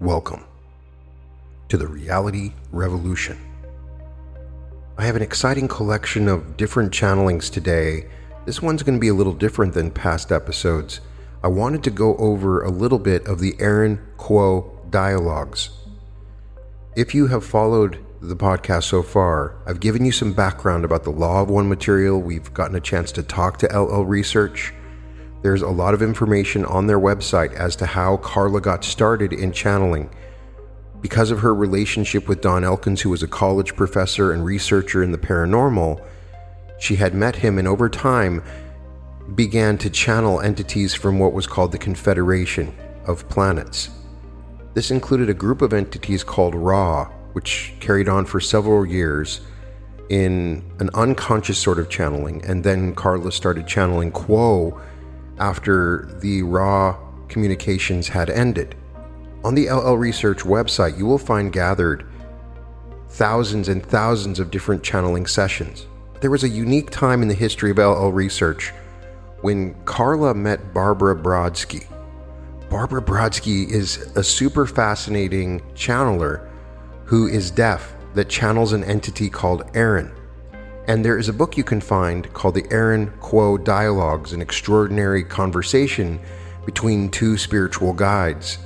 Welcome to the Reality Revolution. I have an exciting collection of different channelings today. This one's going to be a little different than past episodes. I wanted to go over a little bit of the Aaron Q'uo dialogues. If you have followed the podcast so far, I've given you some background about the Law of One material. We've gotten a chance to talk to LL Research. There's a lot of information on their website as to how Carla got started in channeling. Because of her relationship with Don Elkins, who was a college professor and researcher in the paranormal, she had met him and over time began to channel entities from what was called the Confederation of Planets. This included a group of entities called Ra, which carried on for several years in an unconscious sort of channeling, and then Carla started channeling Q'uo after the Ra communications had ended. On the LL Research website, you will find gathered thousands and thousands of different channeling sessions. There was a unique time in the history of LL Research when Carla met Barbara Brodsky. Barbara Brodsky is a super fascinating channeler who is deaf that channels an entity called Aaron. And there is a book you can find called The Aaron Q'uo Dialogues, an extraordinary conversation between two spiritual guides.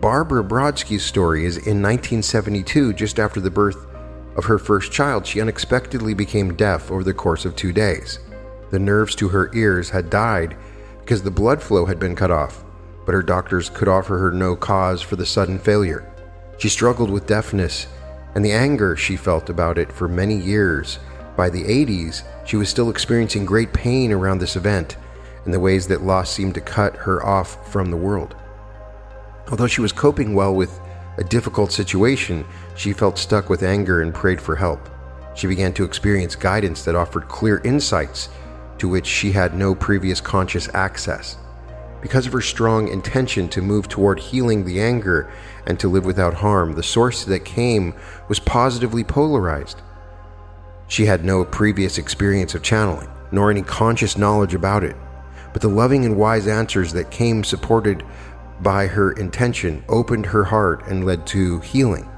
Barbara Brodsky's story is in 1972, just after the birth of her first child, she unexpectedly became deaf over the course of two days. The nerves to her ears had died because the blood flow had been cut off, but her doctors could offer her no cause for the sudden failure. She struggled with deafness and the anger she felt about it for many years. By the 80s, she was still experiencing great pain around this event and the ways that loss seemed to cut her off from the world. Although she was coping well with a difficult situation, she felt stuck with anger and prayed for help. She began to experience guidance that offered clear insights to which she had no previous conscious access. Because of her strong intention to move toward healing the anger and to live without harm, the source that came was positively polarized. She had no previous experience of channeling, nor any conscious knowledge about it, but the loving and wise answers that came supported by her intention opened her heart and led to healing.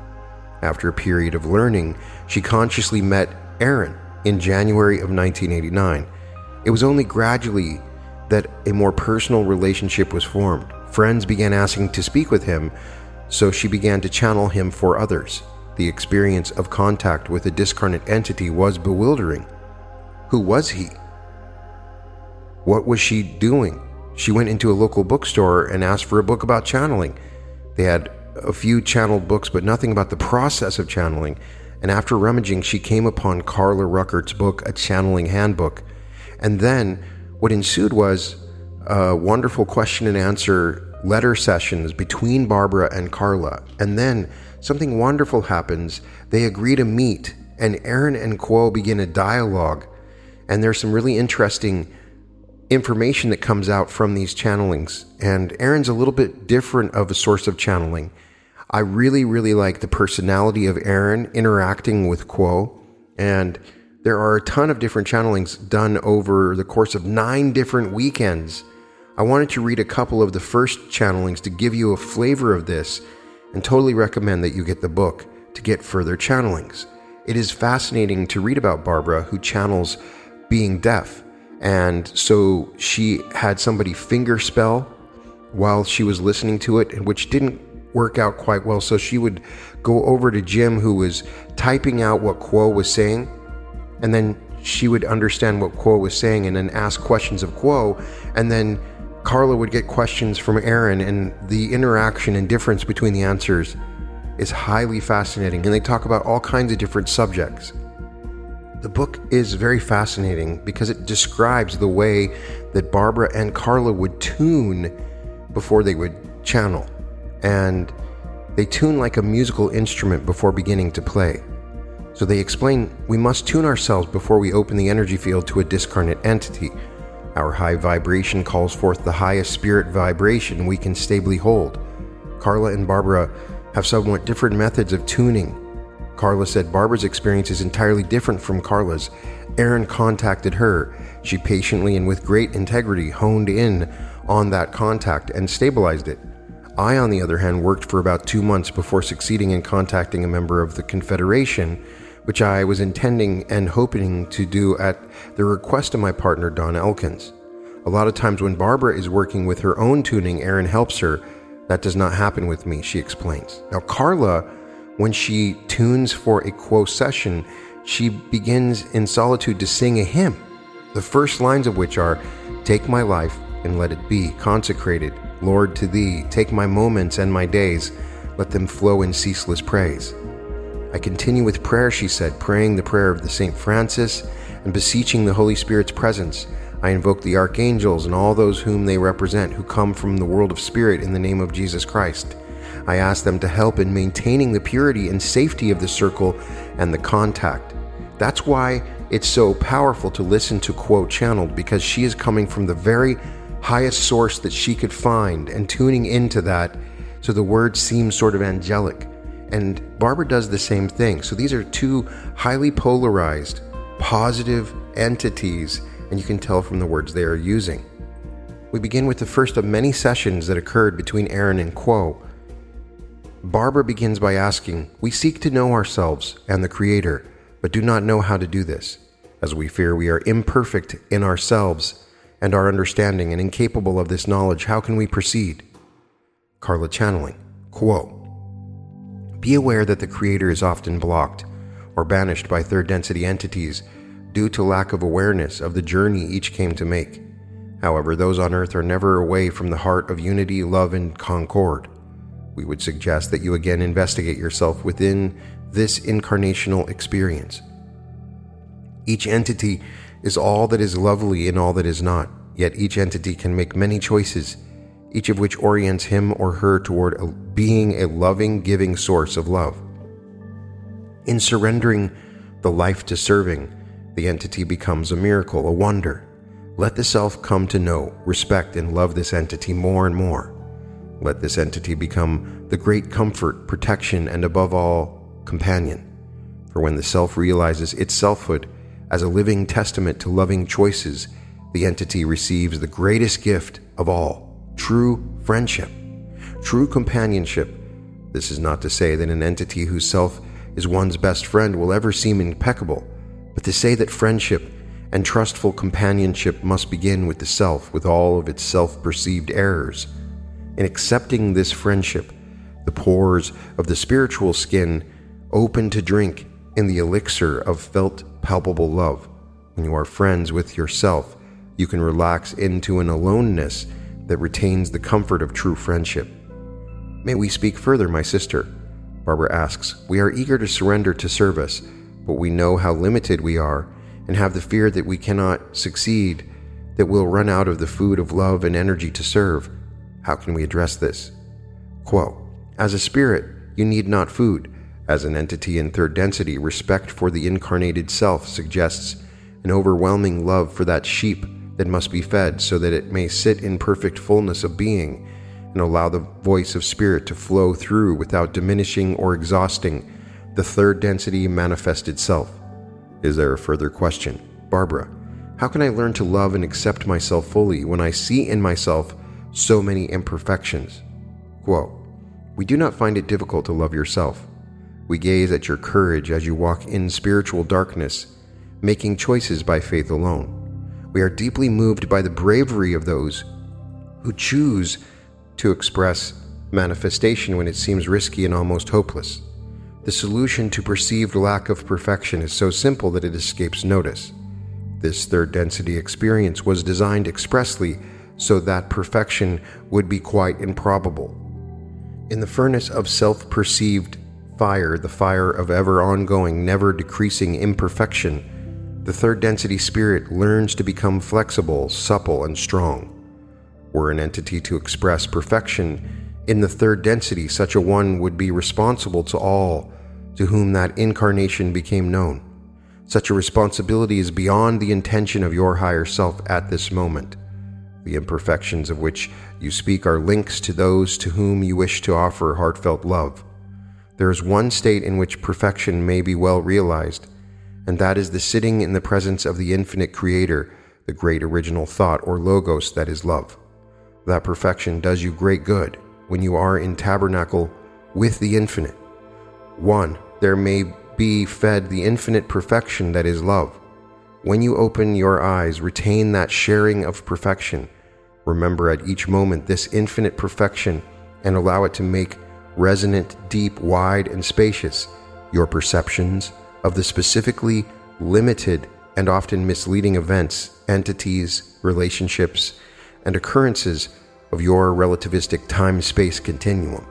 After a period of learning, she consciously met Aaron in January of 1989. It was only gradually that a more personal relationship was formed. Friends began asking to speak with him, so she began to channel him for others. The experience of contact with a discarnate entity was bewildering. Who was he? What was she doing? She went into a local bookstore and asked for a book about channeling. They had a few channeled books, but nothing about the process of channeling. And after rummaging, she came upon Carla Rueckert's book, A Channeling Handbook. And then what ensued was a wonderful question and answer letter sessions between Barbara and Carla. And then something wonderful happens. They agree to meet, and Aaron and Q'uo begin a dialogue. And there's some really interesting information that comes out from these channelings. And Aaron's a little bit different of a source of channeling. I really, really like the personality of Aaron interacting with Q'uo. And there are a ton of different channelings done over the course of nine different weekends. I wanted to read a couple of the first channelings to give you a flavor of this and totally recommend that you get the book to get further channelings. It is fascinating to read about Barbara, who channels being deaf and so she had somebody finger spell while she was listening to it, which didn't work out quite well. So she would go over to Jim, who was typing out what Q'uo was saying, and then she would understand what Q'uo was saying and then ask questions of Q'uo. And then Carla would get questions from Aaron, and the interaction and difference between the answers is highly fascinating. And they talk about all kinds of different subjects. The book is very fascinating because it describes the way that Barbara and Carla would tune before they would channel. And they tune like a musical instrument before beginning to play. So they explain we must tune ourselves before we open the energy field to a discarnate entity. Our high vibration calls forth the highest spirit vibration we can stably hold. Carla and Barbara have somewhat different methods of tuning Carla said Barbara's experience is entirely different from Carla's. Aaron contacted her. She patiently and with great integrity honed in on that contact and stabilized it. I, on the other hand, worked for about two months before succeeding in contacting a member of the Confederation, which I was intending and hoping to do at the request of my partner, Don Elkins. A lot of times when Barbara is working with her own tuning, Aaron helps her. That does not happen with me, she explains. Now, Carla, when she tunes for a Q'uo session, she begins in solitude to sing a hymn, the first lines of which are Take my life and let it be consecrated, Lord, to thee. Take my moments and my days, let them flow in ceaseless praise. I continue with prayer, she said, praying the prayer of the St. Francis and beseeching the Holy Spirit's presence. I invoke the archangels and all those whom they represent who come from the world of spirit in the name of Jesus Christ. I ask them to help in maintaining the purity and safety of the circle and the contact. That's why it's so powerful to listen to Q'uo channeled because she is coming from the very highest source that she could find and tuning into that so the words seem sort of angelic. And Barbara does the same thing. So these are two highly polarized, positive entities, and you can tell from the words they are using. We begin with the first of many sessions that occurred between Aaron and Q'uo. Barbara begins by asking, We seek to know ourselves and the Creator, but do not know how to do this, as we fear we are imperfect in ourselves and our understanding and incapable of this knowledge. How can we proceed? Carla channeling, Q'uo. Be aware that the Creator is often blocked or banished by third density entities due to lack of awareness of the journey each came to make. However, those on earth are never away from the heart of unity, love, and concord we would suggest that you again investigate yourself within this incarnational experience. Each entity is all that is lovely and all that is not, yet each entity can make many choices, each of which orients him or her toward a, being a loving, giving source of love. In surrendering the life to serving, the entity becomes a miracle, a wonder. Let the self come to know, respect, and love this entity more and more. Let this entity become the great comfort, protection, and above all, companion. For when the self realizes its selfhood as a living testament to loving choices, the entity receives the greatest gift of all true friendship, true companionship. This is not to say that an entity whose self is one's best friend will ever seem impeccable, but to say that friendship and trustful companionship must begin with the self, with all of its self perceived errors in accepting this friendship, the pores of the spiritual skin open to drink in the elixir of felt palpable love. When you are friends with yourself, you can relax into an aloneness that retains the comfort of true friendship. May we speak further, my sister? Barbara asks. We are eager to surrender to service, but we know how limited we are and have the fear that we cannot succeed, that we'll run out of the food of love and energy to serve. How can we address this? Quote, As a spirit, you need not food. As an entity in third density, respect for the incarnated self suggests an overwhelming love for that sheep that must be fed so that it may sit in perfect fullness of being and allow the voice of spirit to flow through without diminishing or exhausting the third density manifested self. Is there a further question? Barbara, how can I learn to love and accept myself fully when I see in myself so many imperfections. Quote, we do not find it difficult to love yourself. We gaze at your courage as you walk in spiritual darkness, making choices by faith alone. We are deeply moved by the bravery of those who choose to express manifestation when it seems risky and almost hopeless. The solution to perceived lack of perfection is so simple that it escapes notice. This third density experience was designed expressly so that perfection would be quite improbable. In the furnace of self perceived fire, the fire of ever ongoing, never decreasing imperfection, the third density spirit learns to become flexible, supple, and strong. Were an entity to express perfection in the third density, such a one would be responsible to all to whom that incarnation became known. Such a responsibility is beyond the intention of your higher self at this moment. The imperfections of which you speak are links to those to whom you wish to offer heartfelt love. There is one state in which perfection may be well realized, and that is the sitting in the presence of the infinite Creator, the great original thought or logos that is love. That perfection does you great good, when you are in tabernacle with the infinite. One, there may be fed the infinite perfection that is love. When you open your eyes, retain that sharing of perfection. Remember at each moment this infinite perfection and allow it to make resonant, deep, wide, and spacious your perceptions of the specifically limited and often misleading events, entities, relationships, and occurrences of your relativistic time space continuum.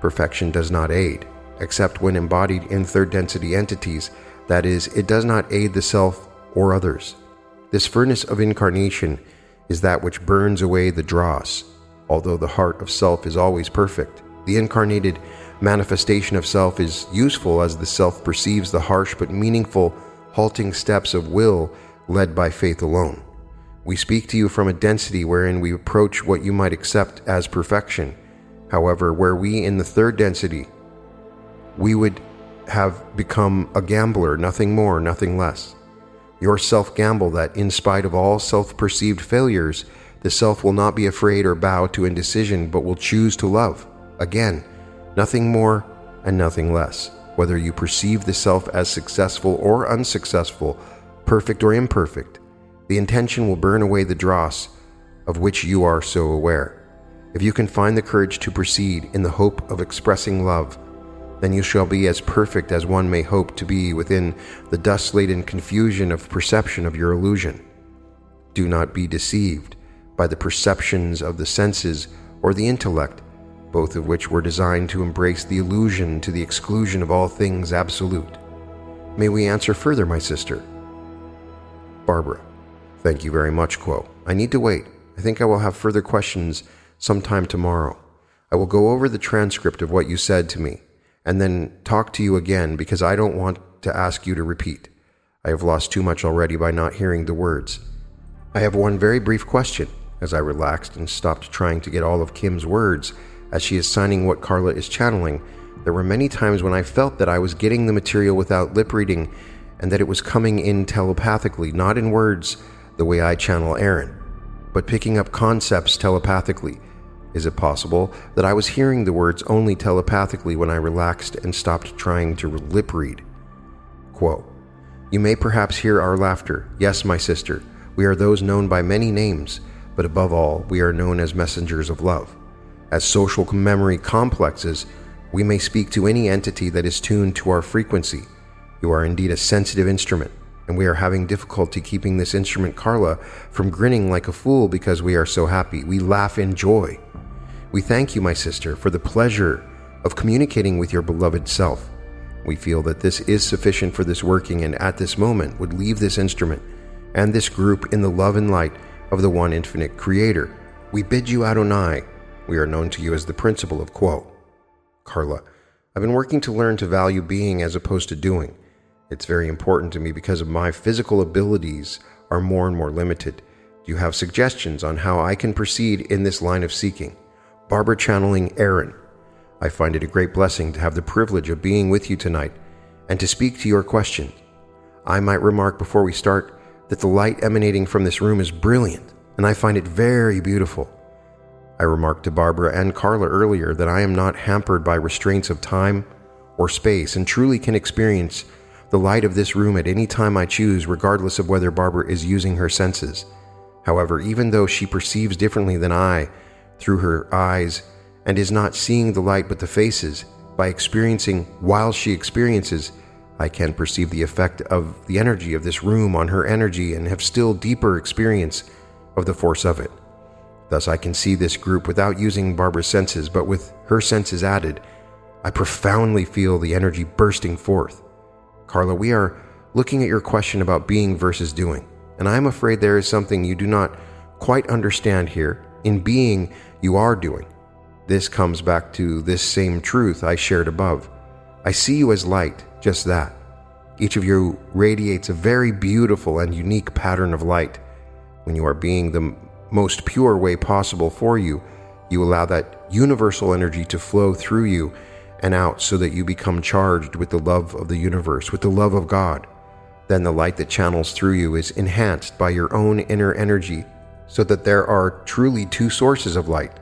Perfection does not aid, except when embodied in third density entities, that is, it does not aid the self or others. This furnace of incarnation is that which burns away the dross. Although the heart of self is always perfect, the incarnated manifestation of self is useful as the self perceives the harsh but meaningful, halting steps of will led by faith alone. We speak to you from a density wherein we approach what you might accept as perfection. However, where we in the third density, we would have become a gambler, nothing more, nothing less. Your self gamble that, in spite of all self perceived failures, the self will not be afraid or bow to indecision, but will choose to love. Again, nothing more and nothing less. Whether you perceive the self as successful or unsuccessful, perfect or imperfect, the intention will burn away the dross of which you are so aware. If you can find the courage to proceed in the hope of expressing love, then you shall be as perfect as one may hope to be within the dust laden confusion of perception of your illusion. Do not be deceived by the perceptions of the senses or the intellect, both of which were designed to embrace the illusion to the exclusion of all things absolute. May we answer further, my sister? Barbara. Thank you very much, Q'uo. I need to wait. I think I will have further questions sometime tomorrow. I will go over the transcript of what you said to me and then talk to you again because I don't want to ask you to repeat. I have lost too much already by not hearing the words. I have one very brief question as I relaxed and stopped trying to get all of Kim's words as she is signing what Carla is channeling. There were many times when I felt that I was getting the material without lip reading and that it was coming in telepathically, not in words the way I channel Aaron, but picking up concepts telepathically. Is it possible that I was hearing the words only telepathically when I relaxed and stopped trying to lip read? Quote, You may perhaps hear our laughter. Yes, my sister, we are those known by many names, but above all, we are known as messengers of love. As social memory complexes, we may speak to any entity that is tuned to our frequency. You are indeed a sensitive instrument, and we are having difficulty keeping this instrument, Carla, from grinning like a fool because we are so happy. We laugh in joy. We thank you, my sister, for the pleasure of communicating with your beloved self. We feel that this is sufficient for this working and at this moment would leave this instrument and this group in the love and light of the one infinite Creator. We bid you Adonai. We are known to you as the principle of Q'uo. Carla, I've been working to learn to value being as opposed to doing. It's very important to me because of my physical abilities are more and more limited. Do you have suggestions on how I can proceed in this line of seeking? Barbara channeling Aaron. I find it a great blessing to have the privilege of being with you tonight and to speak to your question. I might remark before we start that the light emanating from this room is brilliant, and I find it very beautiful. I remarked to Barbara and Carla earlier that I am not hampered by restraints of time or space and truly can experience the light of this room at any time I choose, regardless of whether Barbara is using her senses. However, even though she perceives differently than I through her eyes and is not seeing the light but the faces, by experiencing while she experiences, I can perceive the effect of the energy of this room on her energy and have still deeper experience of the force of it. Thus, I can see this group without using Barbara's senses, but with her senses added. I profoundly feel the energy bursting forth. Carla, we are looking at your question about being versus doing, and I am afraid there is something you do not quite understand here. In being, you are doing. This comes back to this same truth I shared above. I see you as light, just that. Each of you radiates a very beautiful and unique pattern of light. When you are being the most pure way possible for you, you allow that universal energy to flow through you and out so that you become charged with the love of the universe, with the love of God. Then the light that channels through you is enhanced by your own inner energy so that there are truly two sources of light.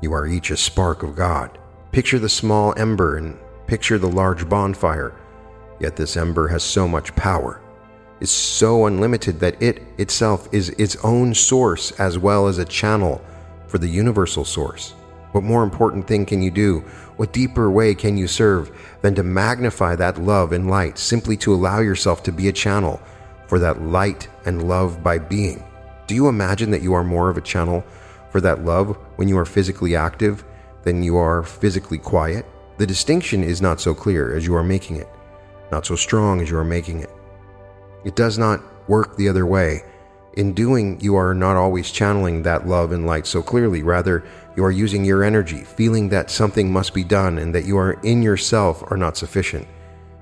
You are each a spark of God. Picture the small ember and picture the large bonfire. Yet this ember has so much power, is so unlimited that it itself is its own source as well as a channel for the universal source. What more important thing can you do? What deeper way can you serve than to magnify that love and light simply to allow yourself to be a channel for that light and love by being? Do you imagine that you are more of a channel for that love when you are physically active than you are physically quiet? The distinction is not so clear as you are making it, not so strong as you are making it. It does not work the other way. In doing, you are not always channeling that love and light so clearly. Rather, you are using your energy, feeling that something must be done and that you are in yourself are not sufficient.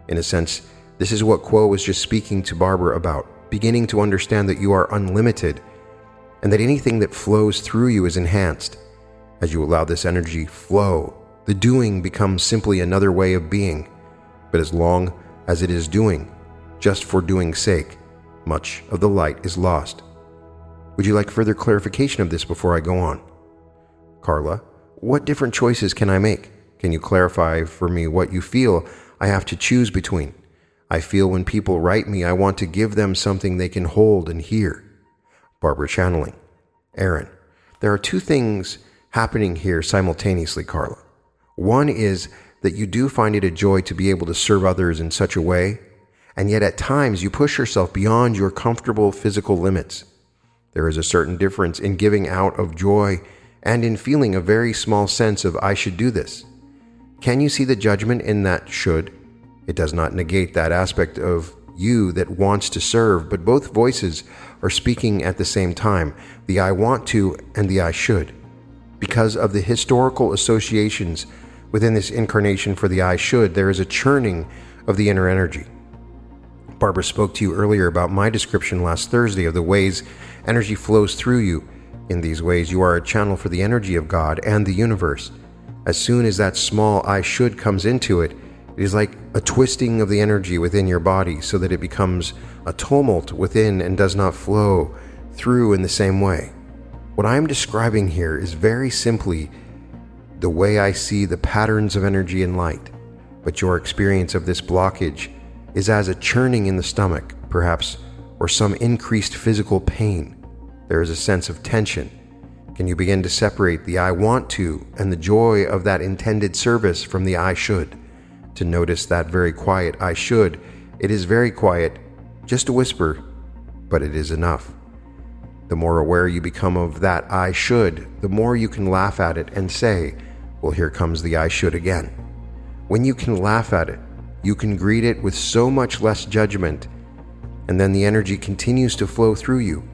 In a sense, this is what Q'uo was just speaking to Barbara about, beginning to understand that you are unlimited and that anything that flows through you is enhanced. As you allow this energy flow, the doing becomes simply another way of being. But as long as it is doing, just for doing's sake, much of the light is lost. Would you like further clarification of this before I go on? Carla, what different choices can I make? Can you clarify for me what you feel I have to choose between? I feel when people write me, I want to give them something they can hold and hear. Barbara channeling. Aaron, there are two things happening here simultaneously, Carla. One is that you do find it a joy to be able to serve others in such a way and yet at times you push yourself beyond your comfortable physical limits. There is a certain difference in giving out of joy and in feeling a very small sense of, I should do this. Can you see the judgment in that should? It does not negate that aspect of you that wants to serve, but both voices are speaking at the same time the I want to and the I should. Because of the historical associations within this incarnation for the I should, there is a churning of the inner energy. Barbara spoke to you earlier about my description last Thursday of the ways energy flows through you. In these ways, you are a channel for the energy of God and the universe. As soon as that small I should comes into it, it is like a twisting of the energy within your body so that it becomes a tumult within and does not flow through in the same way. What I am describing here is very simply the way I see the patterns of energy and light, but your experience of this blockage is as a churning in the stomach, perhaps, or some increased physical pain. There is a sense of tension. Can you begin to separate the I want to and the joy of that intended service from the I should? To notice that very quiet I should, it is very quiet, just a whisper, but it is enough. The more aware you become of that I should, the more you can laugh at it and say, Well, here comes the I should again. When you can laugh at it, you can greet it with so much less judgment, and then the energy continues to flow through you,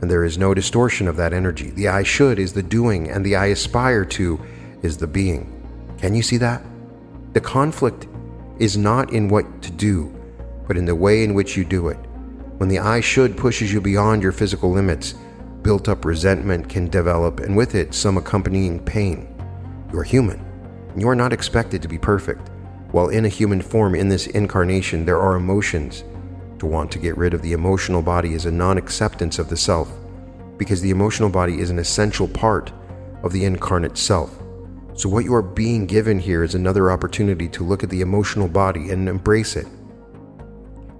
and there is no distortion of that energy. The I should is the doing, and the I aspire to is the being. Can you see that? The conflict is not in what to do, but in the way in which you do it. When the I should pushes you beyond your physical limits, built up resentment can develop, and with it, some accompanying pain. You are human, and you are not expected to be perfect. While in a human form in this incarnation, there are emotions. To want to get rid of the emotional body is a non acceptance of the self, because the emotional body is an essential part of the incarnate self. So, what you are being given here is another opportunity to look at the emotional body and embrace it,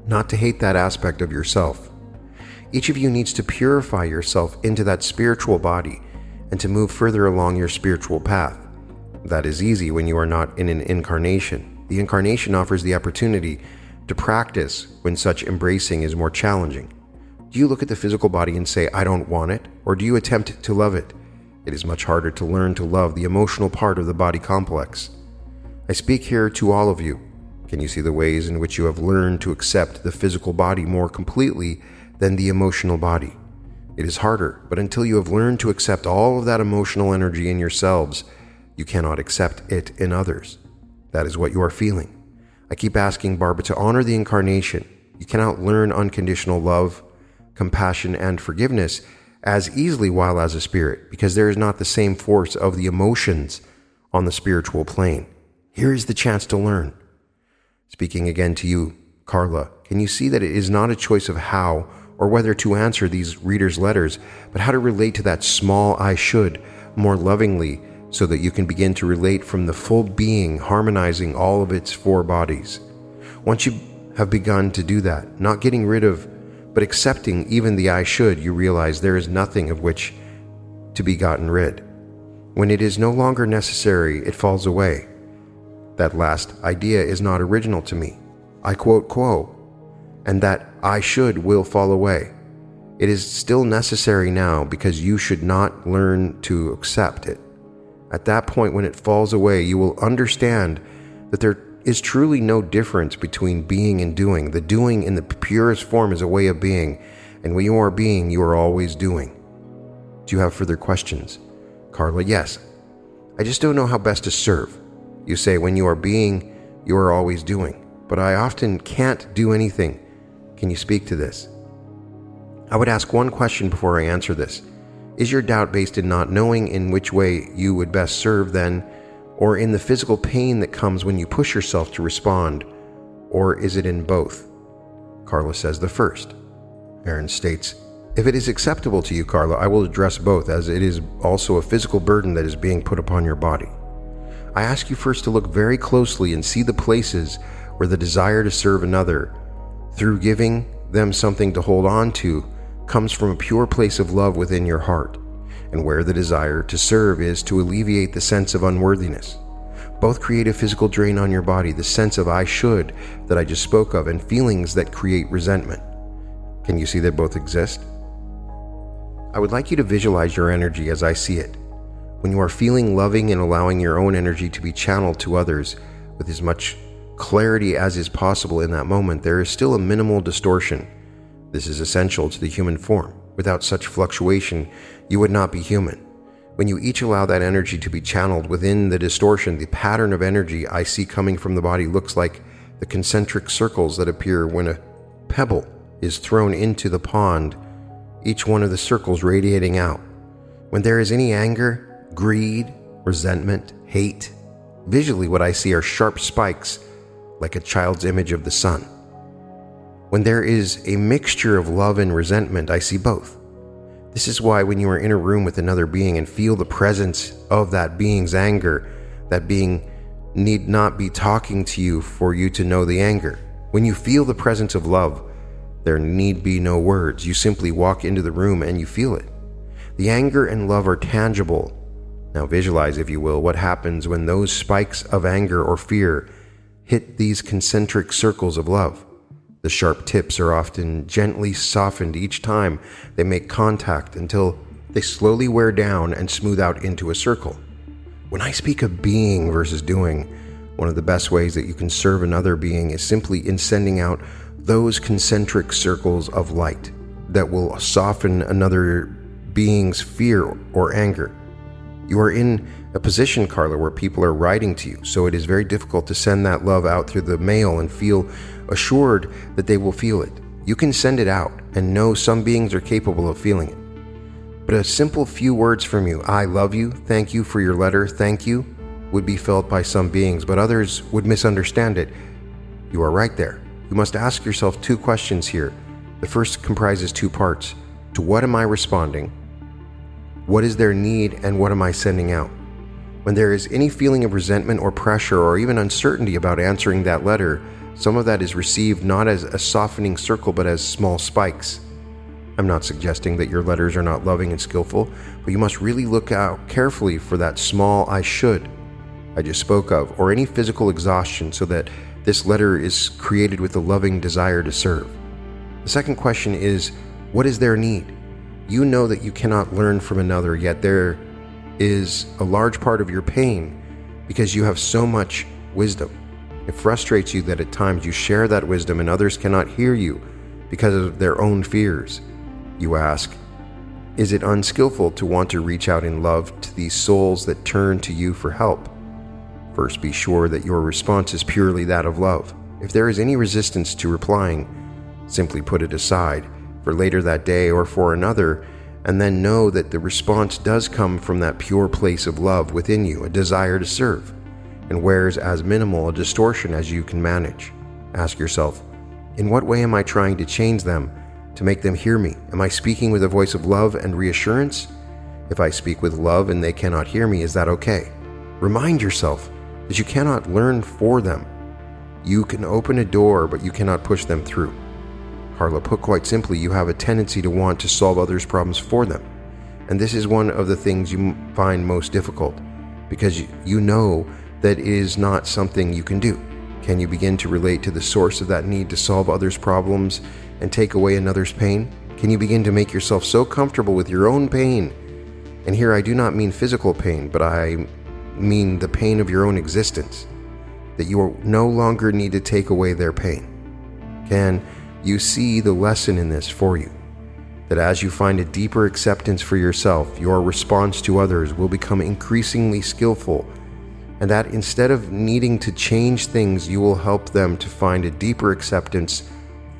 not to hate that aspect of yourself. Each of you needs to purify yourself into that spiritual body and to move further along your spiritual path. That is easy when you are not in an incarnation. The incarnation offers the opportunity to practice when such embracing is more challenging. Do you look at the physical body and say, I don't want it? Or do you attempt to love it? It is much harder to learn to love the emotional part of the body complex. I speak here to all of you. Can you see the ways in which you have learned to accept the physical body more completely than the emotional body? It is harder, but until you have learned to accept all of that emotional energy in yourselves, you cannot accept it in others. That is what you are feeling. I keep asking Barbara to honor the incarnation. You cannot learn unconditional love, compassion, and forgiveness as easily while as a spirit because there is not the same force of the emotions on the spiritual plane. Here is the chance to learn. Speaking again to you, Carla, can you see that it is not a choice of how or whether to answer these readers' letters, but how to relate to that small I should more lovingly so that you can begin to relate from the full being harmonizing all of its four bodies. Once you have begun to do that, not getting rid of, but accepting even the I should, you realize there is nothing of which to be gotten rid. When it is no longer necessary, it falls away. That last idea is not original to me. I quote Q'uo, and that I should will fall away. It is still necessary now because you should not learn to accept it. At that point, when it falls away, you will understand that there is truly no difference between being and doing. The doing in the purest form is a way of being, and when you are being, you are always doing. Do you have further questions? Carla, yes. I just don't know how best to serve. You say when you are being, you are always doing, but I often can't do anything. Can you speak to this? I would ask one question before I answer this. Is your doubt based in not knowing in which way you would best serve then, or in the physical pain that comes when you push yourself to respond, or is it in both? Carla says the first. Aaron states, If it is acceptable to you, Carla, I will address both, as it is also a physical burden that is being put upon your body. I ask you first to look very closely and see the places where the desire to serve another, through giving them something to hold on to, comes from a pure place of love within your heart, and where the desire to serve is to alleviate the sense of unworthiness. Both create a physical drain on your body, the sense of I should that I just spoke of, and feelings that create resentment. Can you see that both exist? I would like you to visualize your energy as I see it. When you are feeling loving and allowing your own energy to be channeled to others with as much clarity as is possible in that moment, there is still a minimal distortion this is essential to the human form. Without such fluctuation, you would not be human. When you each allow that energy to be channeled within the distortion, the pattern of energy I see coming from the body looks like the concentric circles that appear when a pebble is thrown into the pond, each one of the circles radiating out. When there is any anger, greed, resentment, hate, visually what I see are sharp spikes like a child's image of the sun. When there is a mixture of love and resentment, I see both. This is why, when you are in a room with another being and feel the presence of that being's anger, that being need not be talking to you for you to know the anger. When you feel the presence of love, there need be no words. You simply walk into the room and you feel it. The anger and love are tangible. Now, visualize, if you will, what happens when those spikes of anger or fear hit these concentric circles of love. The sharp tips are often gently softened each time they make contact until they slowly wear down and smooth out into a circle. When I speak of being versus doing, one of the best ways that you can serve another being is simply in sending out those concentric circles of light that will soften another being's fear or anger. You are in a position, Carla, where people are writing to you, so it is very difficult to send that love out through the mail and feel assured that they will feel it. You can send it out and know some beings are capable of feeling it. But a simple few words from you, I love you, thank you for your letter, thank you, would be felt by some beings, but others would misunderstand it. You are right there. You must ask yourself two questions here. The first comprises two parts To what am I responding? What is their need and what am I sending out? When there is any feeling of resentment or pressure or even uncertainty about answering that letter, some of that is received not as a softening circle but as small spikes. I'm not suggesting that your letters are not loving and skillful, but you must really look out carefully for that small I should I just spoke of, or any physical exhaustion, so that this letter is created with a loving desire to serve. The second question is what is their need? You know that you cannot learn from another, yet there is a large part of your pain because you have so much wisdom. It frustrates you that at times you share that wisdom and others cannot hear you because of their own fears. You ask, Is it unskillful to want to reach out in love to these souls that turn to you for help? First, be sure that your response is purely that of love. If there is any resistance to replying, simply put it aside for later that day or for another, and then know that the response does come from that pure place of love within you, a desire to serve, and wears as minimal a distortion as you can manage. Ask yourself, in what way am I trying to change them to make them hear me? Am I speaking with a voice of love and reassurance? If I speak with love and they cannot hear me, is that okay? Remind yourself that you cannot learn for them. You can open a door, but you cannot push them through. Carla, put quite simply, you have a tendency to want to solve others' problems for them. And this is one of the things you find most difficult because you know that is not something you can do. Can you begin to relate to the source of that need to solve others' problems and take away another's pain? Can you begin to make yourself so comfortable with your own pain? And here I do not mean physical pain, but I mean the pain of your own existence, that you no longer need to take away their pain. Can you see the lesson in this for you? That as you find a deeper acceptance for yourself, your response to others will become increasingly skillful, and that instead of needing to change things, you will help them to find a deeper acceptance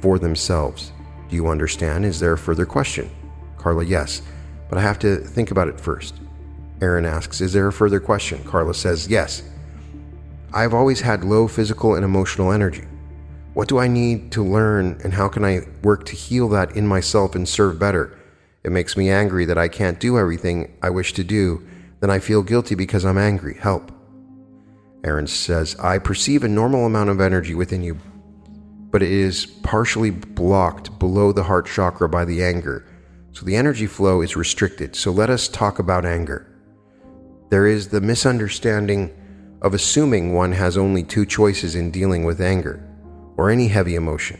for themselves. Do you understand? Is there a further question? Carla, yes, but I have to think about it first. Aaron asks, Is there a further question? Carla says, Yes. I've always had low physical and emotional energy. What do I need to learn, and how can I work to heal that in myself and serve better? It makes me angry that I can't do everything I wish to do. Then I feel guilty because I'm angry. Help. Aaron says, I perceive a normal amount of energy within you, but it is partially blocked below the heart chakra by the anger. So the energy flow is restricted. So let us talk about anger. There is the misunderstanding of assuming one has only two choices in dealing with anger or any heavy emotion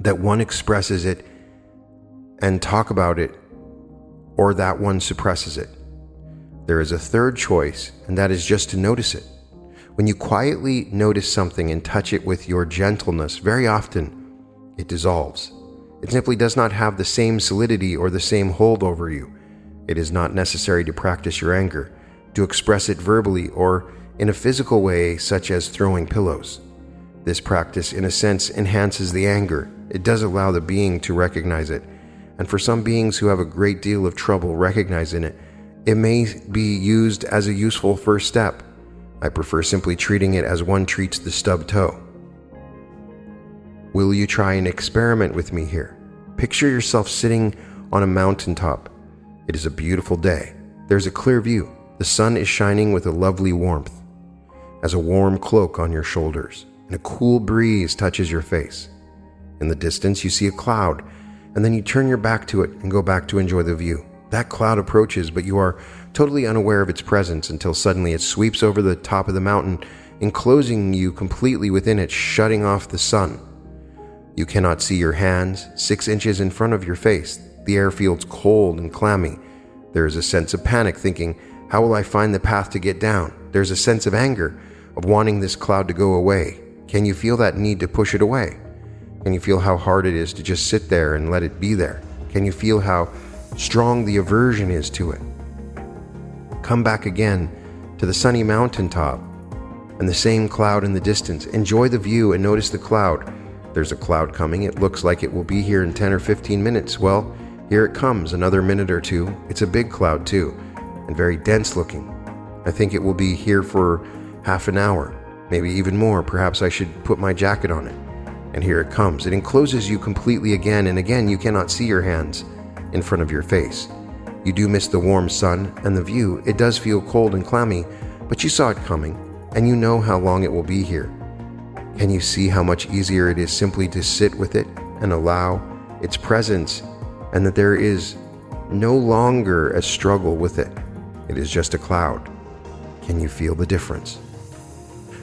that one expresses it and talk about it or that one suppresses it. There is a third choice, and that is just to notice it. When you quietly notice something and touch it with your gentleness, very often it dissolves. It simply does not have the same solidity or the same hold over you. It is not necessary to practice your anger, to express it verbally or in a physical way, such as throwing pillows. This practice, in a sense, enhances the anger. It does allow the being to recognize it. And for some beings who have a great deal of trouble recognizing it, it may be used as a useful first step I prefer simply treating it as one treats the stub toe. Will you try an experiment with me here? Picture yourself sitting on a mountaintop. It is a beautiful day. There's a clear view. The sun is shining with a lovely warmth, as a warm cloak on your shoulders, and a cool breeze touches your face. In the distance, you see a cloud, and then you turn your back to it and go back to enjoy the view. That cloud approaches, but you are totally unaware of its presence until suddenly it sweeps over the top of the mountain, enclosing you completely within it, shutting off the sun. You cannot see your hands, six inches in front of your face. The air feels cold and clammy. There is a sense of panic, thinking, How will I find the path to get down? There's a sense of anger, of wanting this cloud to go away. Can you feel that need to push it away? Can you feel how hard it is to just sit there and let it be there? Can you feel how strong the aversion is to it? come back again to the sunny mountaintop and the same cloud in the distance. Enjoy the view and notice the cloud. There's a cloud coming. It looks like it will be here in 10 or 15 minutes. Well, here it comes, another minute or two. It's a big cloud, too, and very dense looking. I think it will be here for half an hour, maybe even more. Perhaps I should put my jacket on it. And here it comes. It encloses you completely again, and again you cannot see your hands in front of your face. You do miss the warm sun and the view. It does feel cold and clammy, but you saw it coming, and you know how long it will be here. Can you see how much easier it is simply to sit with it and allow its presence, and that there is no longer a struggle with it? It is just a cloud. Can you feel the difference?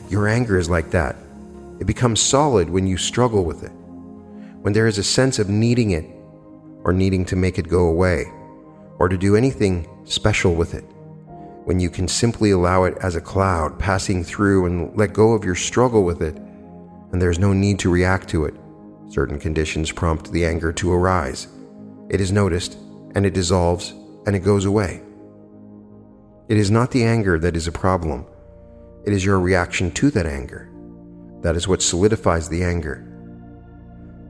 Your anger is like that. It becomes solid when you struggle with it, when there is a sense of needing it or needing to make it go away or to do anything special with it. When you can simply allow it as a cloud passing through and let go of your struggle with it, and there's no need to react to it, certain conditions prompt the anger to arise. It is noticed, and it dissolves, and it goes away. It is not the anger that is a problem, it is your reaction to that anger. That is what solidifies the anger.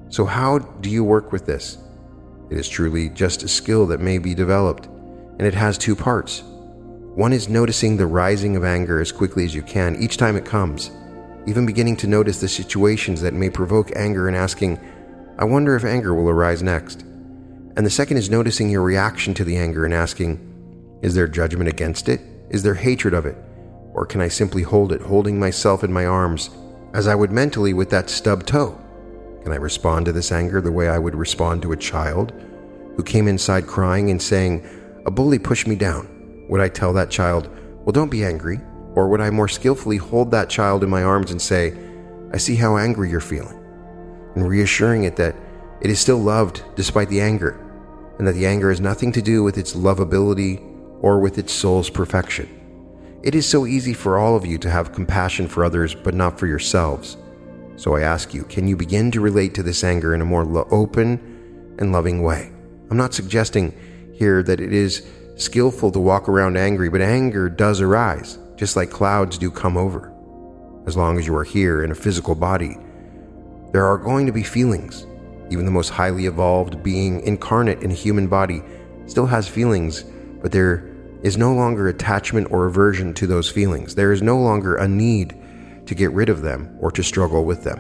So, how do you work with this? It is truly just a skill that may be developed, and it has two parts. One is noticing the rising of anger as quickly as you can each time it comes, even beginning to notice the situations that may provoke anger and asking, I wonder if anger will arise next. And the second is noticing your reaction to the anger and asking, Is there judgment against it? Is there hatred of it? Or can I simply hold it, holding myself in my arms as I would mentally with that stub toe? Can I respond to this anger the way I would respond to a child who came inside crying and saying, A bully pushed me down? Would I tell that child, Well, don't be angry? Or would I more skillfully hold that child in my arms and say, I see how angry you're feeling? And reassuring it that it is still loved despite the anger, and that the anger has nothing to do with its lovability or with its soul's perfection. It is so easy for all of you to have compassion for others, but not for yourselves. So I ask you, can you begin to relate to this anger in a more lo- open and loving way? I'm not suggesting here that it is skillful to walk around angry, but anger does arise just like clouds do come over. As long as you are here in a physical body, there are going to be feelings. Even the most highly evolved being incarnate in a human body still has feelings, but there is no longer attachment or aversion to those feelings. There is no longer a need to get rid of them or to struggle with them.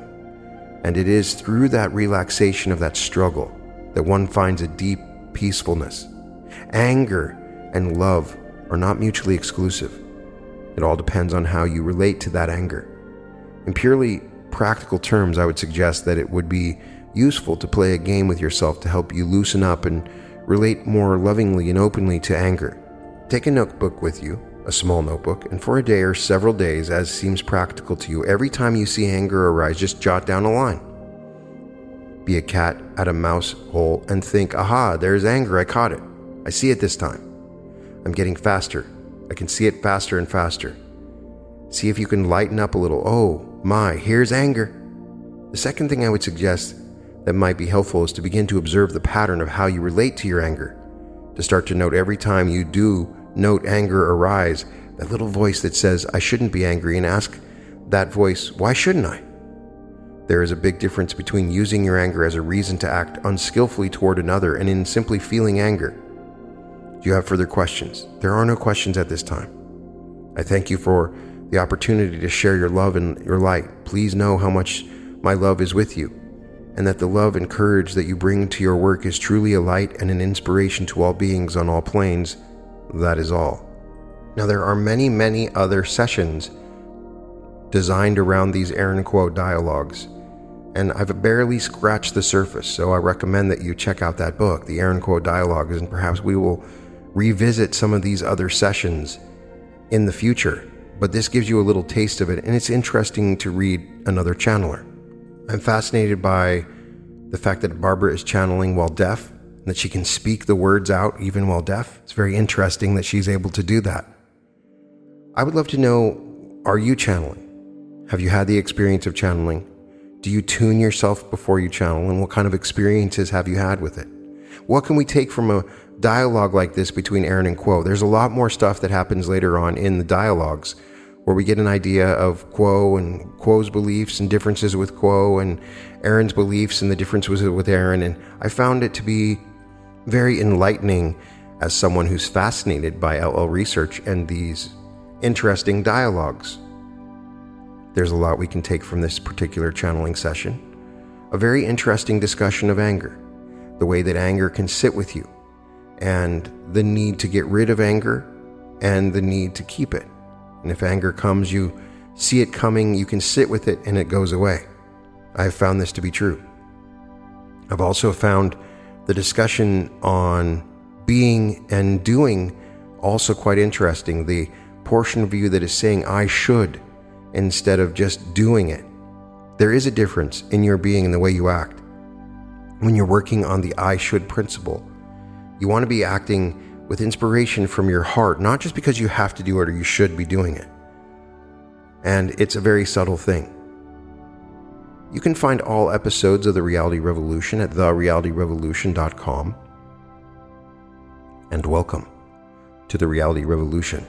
And it is through that relaxation of that struggle that one finds a deep peacefulness. Anger and love are not mutually exclusive. It all depends on how you relate to that anger. In purely practical terms, I would suggest that it would be useful to play a game with yourself to help you loosen up and relate more lovingly and openly to anger. Take a notebook with you, a small notebook, and for a day or several days, as seems practical to you, every time you see anger arise, just jot down a line. Be a cat at a mouse hole and think, aha, there's anger, I caught it. I see it this time. I'm getting faster. I can see it faster and faster. See if you can lighten up a little. Oh, my, here's anger. The second thing I would suggest that might be helpful is to begin to observe the pattern of how you relate to your anger. To start to note every time you do note anger arise, that little voice that says, I shouldn't be angry, and ask that voice, Why shouldn't I? There is a big difference between using your anger as a reason to act unskillfully toward another and in simply feeling anger. Do you have further questions? There are no questions at this time. I thank you for the opportunity to share your love and your light. Please know how much my love is with you, and that the love and courage that you bring to your work is truly a light and an inspiration to all beings on all planes. That is all. Now, there are many, many other sessions designed around these Aaron Q'uo dialogues, and I've barely scratched the surface, so I recommend that you check out that book, The Aaron Q'uo Dialogues, and perhaps we will revisit some of these other sessions in the future, but this gives you a little taste of it, and it's interesting to read another channeler. I'm fascinated by the fact that Barbara is channeling while deaf, that she can speak the words out even while deaf. It's very interesting that she's able to do that. I would love to know are you channeling? Have you had the experience of channeling? Do you tune yourself before you channel, and what kind of experiences have you had with it? What can we take from a dialogue like this between Aaron and Q'uo. There's a lot more stuff that happens later on in the dialogues where we get an idea of Q'uo and Q'uo's beliefs and differences with Q'uo and Aaron's beliefs and the differences with Aaron. And I found it to be very enlightening as someone who's fascinated by LL research and these interesting dialogues. There's a lot we can take from this particular channeling session. A very interesting discussion of anger, the way that anger can sit with you, and the need to get rid of anger and the need to keep it. And if anger comes, you see it coming, you can sit with it, and it goes away. I've found this to be true. I've also found the discussion on being and doing also quite interesting. The portion of you that is saying, I should, instead of just doing it. There is a difference in your being and the way you act. When you're working on the I should principle, you want to be acting with inspiration from your heart, not just because you have to do it or you should be doing it. And it's a very subtle thing. You can find all episodes of The Reality Revolution at therealityrevolution.com. And welcome to The Reality Revolution.